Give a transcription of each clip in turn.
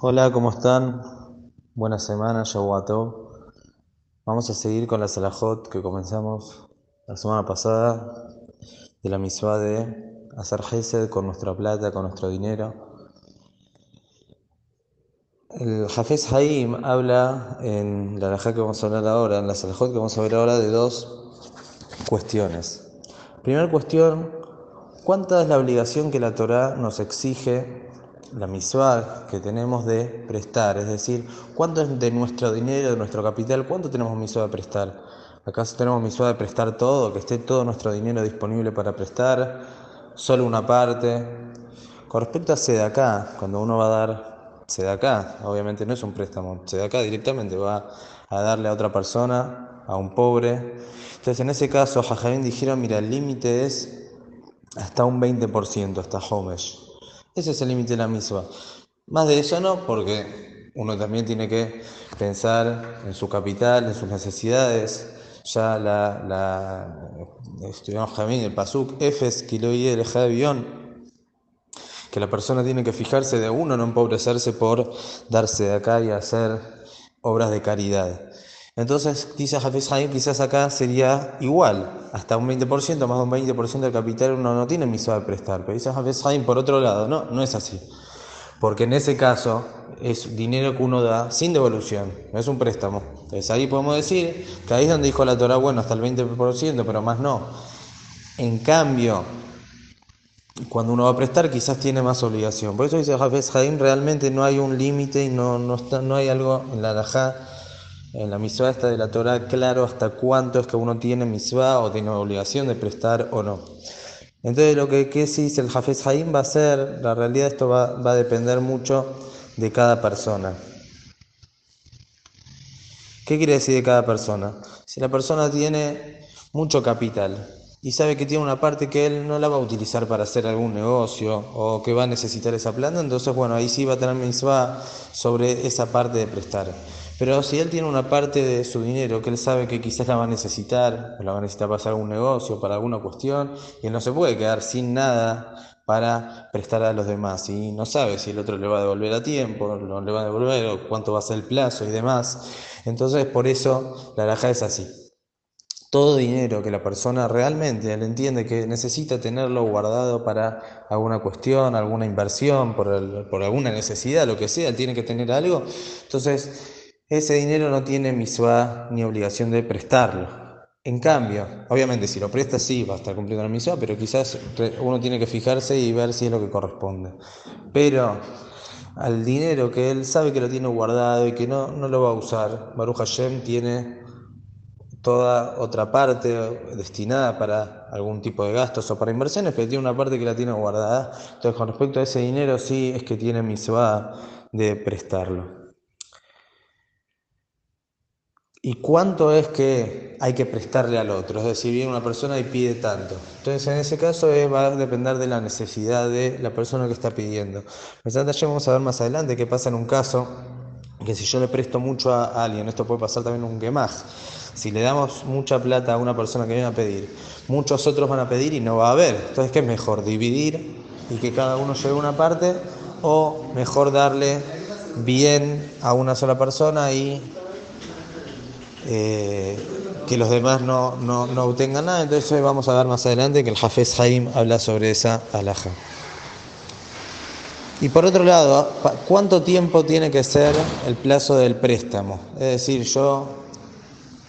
Hola, ¿cómo están? Buena semana, Shavuatov. Vamos a seguir con la Salahot que comenzamos la semana pasada de la misma de hacer Gesed con nuestra plata, con nuestro dinero. El Hafez Haim habla en la Alajá que vamos a hablar ahora, en la Salahot que vamos a ver ahora, de dos cuestiones. Primera cuestión, ¿cuánta es la obligación que la Torah nos exige la misua que tenemos de prestar, es decir, cuánto es de nuestro dinero, de nuestro capital, cuánto tenemos misua de prestar. ¿Acaso tenemos misua de prestar todo, que esté todo nuestro dinero disponible para prestar, solo una parte? Con respecto a acá cuando uno va a dar acá obviamente no es un préstamo, acá directamente va a darle a otra persona, a un pobre. Entonces en ese caso, Jajamín dijeron, mira, el límite es hasta un 20%, hasta Homesh. Ese es el límite de la misma. Más de eso no, porque uno también tiene que pensar en su capital, en sus necesidades. Ya la, estudiamos Jamín, el Pasuk, Efes, Kiloye, el que la persona tiene que fijarse de uno, no empobrecerse por darse de acá y hacer obras de caridad. Entonces, quizás acá sería igual, hasta un 20%, más de un 20% del capital uno no tiene misa de prestar. Pero dice Hafiz Haim, por otro lado, no, no es así. Porque en ese caso es dinero que uno da sin devolución, no es un préstamo. Entonces ahí podemos decir que ahí es donde dijo la Torah, bueno, hasta el 20%, pero más no. En cambio, cuando uno va a prestar quizás tiene más obligación. Por eso dice Hafiz Haim, realmente no hay un límite y no, no, está, no hay algo en la Rajá en la misma esta de la Torah claro hasta cuánto es que uno tiene misvá o tiene obligación de prestar o no. Entonces lo que, que si el Hafez Haim va a ser, la realidad esto va, va a depender mucho de cada persona. ¿Qué quiere decir de cada persona? Si la persona tiene mucho capital y sabe que tiene una parte que él no la va a utilizar para hacer algún negocio o que va a necesitar esa planta, entonces bueno, ahí sí va a tener misvá sobre esa parte de prestar. Pero si él tiene una parte de su dinero que él sabe que quizás la va a necesitar, o la va a necesitar para hacer algún negocio, para alguna cuestión, y él no se puede quedar sin nada para prestar a los demás, y no sabe si el otro le va a devolver a tiempo, no le va a devolver, o cuánto va a ser el plazo y demás. Entonces, por eso la alhaja es así. Todo dinero que la persona realmente él entiende que necesita tenerlo guardado para alguna cuestión, alguna inversión, por, por alguna necesidad, lo que sea, tiene que tener algo. Entonces, ese dinero no tiene misua ni obligación de prestarlo. En cambio, obviamente si lo presta sí va a estar cumpliendo la misua, pero quizás uno tiene que fijarse y ver si es lo que corresponde. Pero al dinero que él sabe que lo tiene guardado y que no, no lo va a usar, Baruch Hashem tiene toda otra parte destinada para algún tipo de gastos o para inversiones, pero tiene una parte que la tiene guardada. Entonces, con respecto a ese dinero, sí es que tiene misua de prestarlo. ¿Y cuánto es que hay que prestarle al otro? Es decir, viene una persona y pide tanto. Entonces, en ese caso va a depender de la necesidad de la persona que está pidiendo. Ya vamos a ver más adelante qué pasa en un caso que si yo le presto mucho a alguien, esto puede pasar también en un más. Si le damos mucha plata a una persona que viene a pedir, muchos otros van a pedir y no va a haber. Entonces, ¿qué es mejor? ¿Dividir y que cada uno lleve una parte? ¿O mejor darle bien a una sola persona y eh, que los demás no, no, no, obtengan nada. Entonces vamos a ver más adelante que el Hafez Haim habla sobre esa alhaja. Y por otro lado, ¿cuánto tiempo tiene que ser el plazo del préstamo? Es decir, yo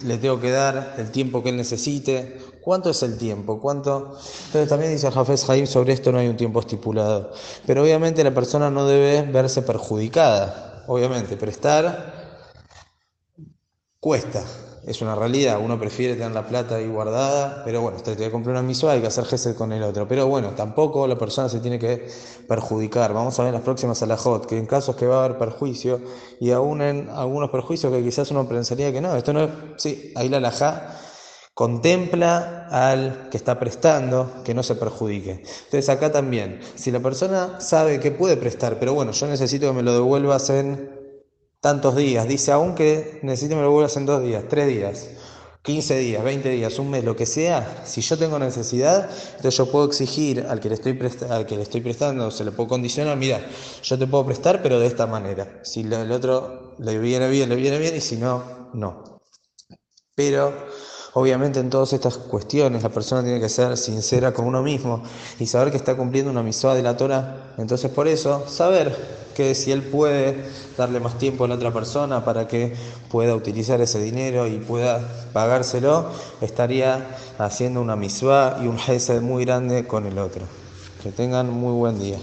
le tengo que dar el tiempo que él necesite. ¿Cuánto es el tiempo? ¿Cuánto? Entonces también dice Hafez Haim sobre esto no hay un tiempo estipulado. Pero obviamente la persona no debe verse perjudicada. Obviamente, prestar Cuesta, es una realidad, uno prefiere tener la plata ahí guardada, pero bueno, usted tiene que comprar una misua, hay que hacer gesed con el otro. Pero bueno, tampoco la persona se tiene que perjudicar. Vamos a ver las próximas alajot, que en casos que va a haber perjuicio, y aún en algunos perjuicios que quizás uno pensaría que no, esto no es, sí, ahí la alajá contempla al que está prestando que no se perjudique. Entonces acá también, si la persona sabe que puede prestar, pero bueno, yo necesito que me lo devuelvas en tantos días. Dice, aunque necesito me lo vuelvas en dos días, tres días. 15 días, 20 días, un mes, lo que sea, si yo tengo necesidad, entonces yo puedo exigir al que le estoy, al que le estoy prestando, se le puedo condicionar, mira, yo te puedo prestar, pero de esta manera. Si el otro le viene bien, le viene bien, y si no, no. Pero Obviamente en todas estas cuestiones la persona tiene que ser sincera con uno mismo y saber que está cumpliendo una misión de la Torah. Entonces por eso, saber que si él puede darle más tiempo a la otra persona para que pueda utilizar ese dinero y pueda pagárselo, estaría haciendo una misvá y un gesed muy grande con el otro. Que tengan muy buen día.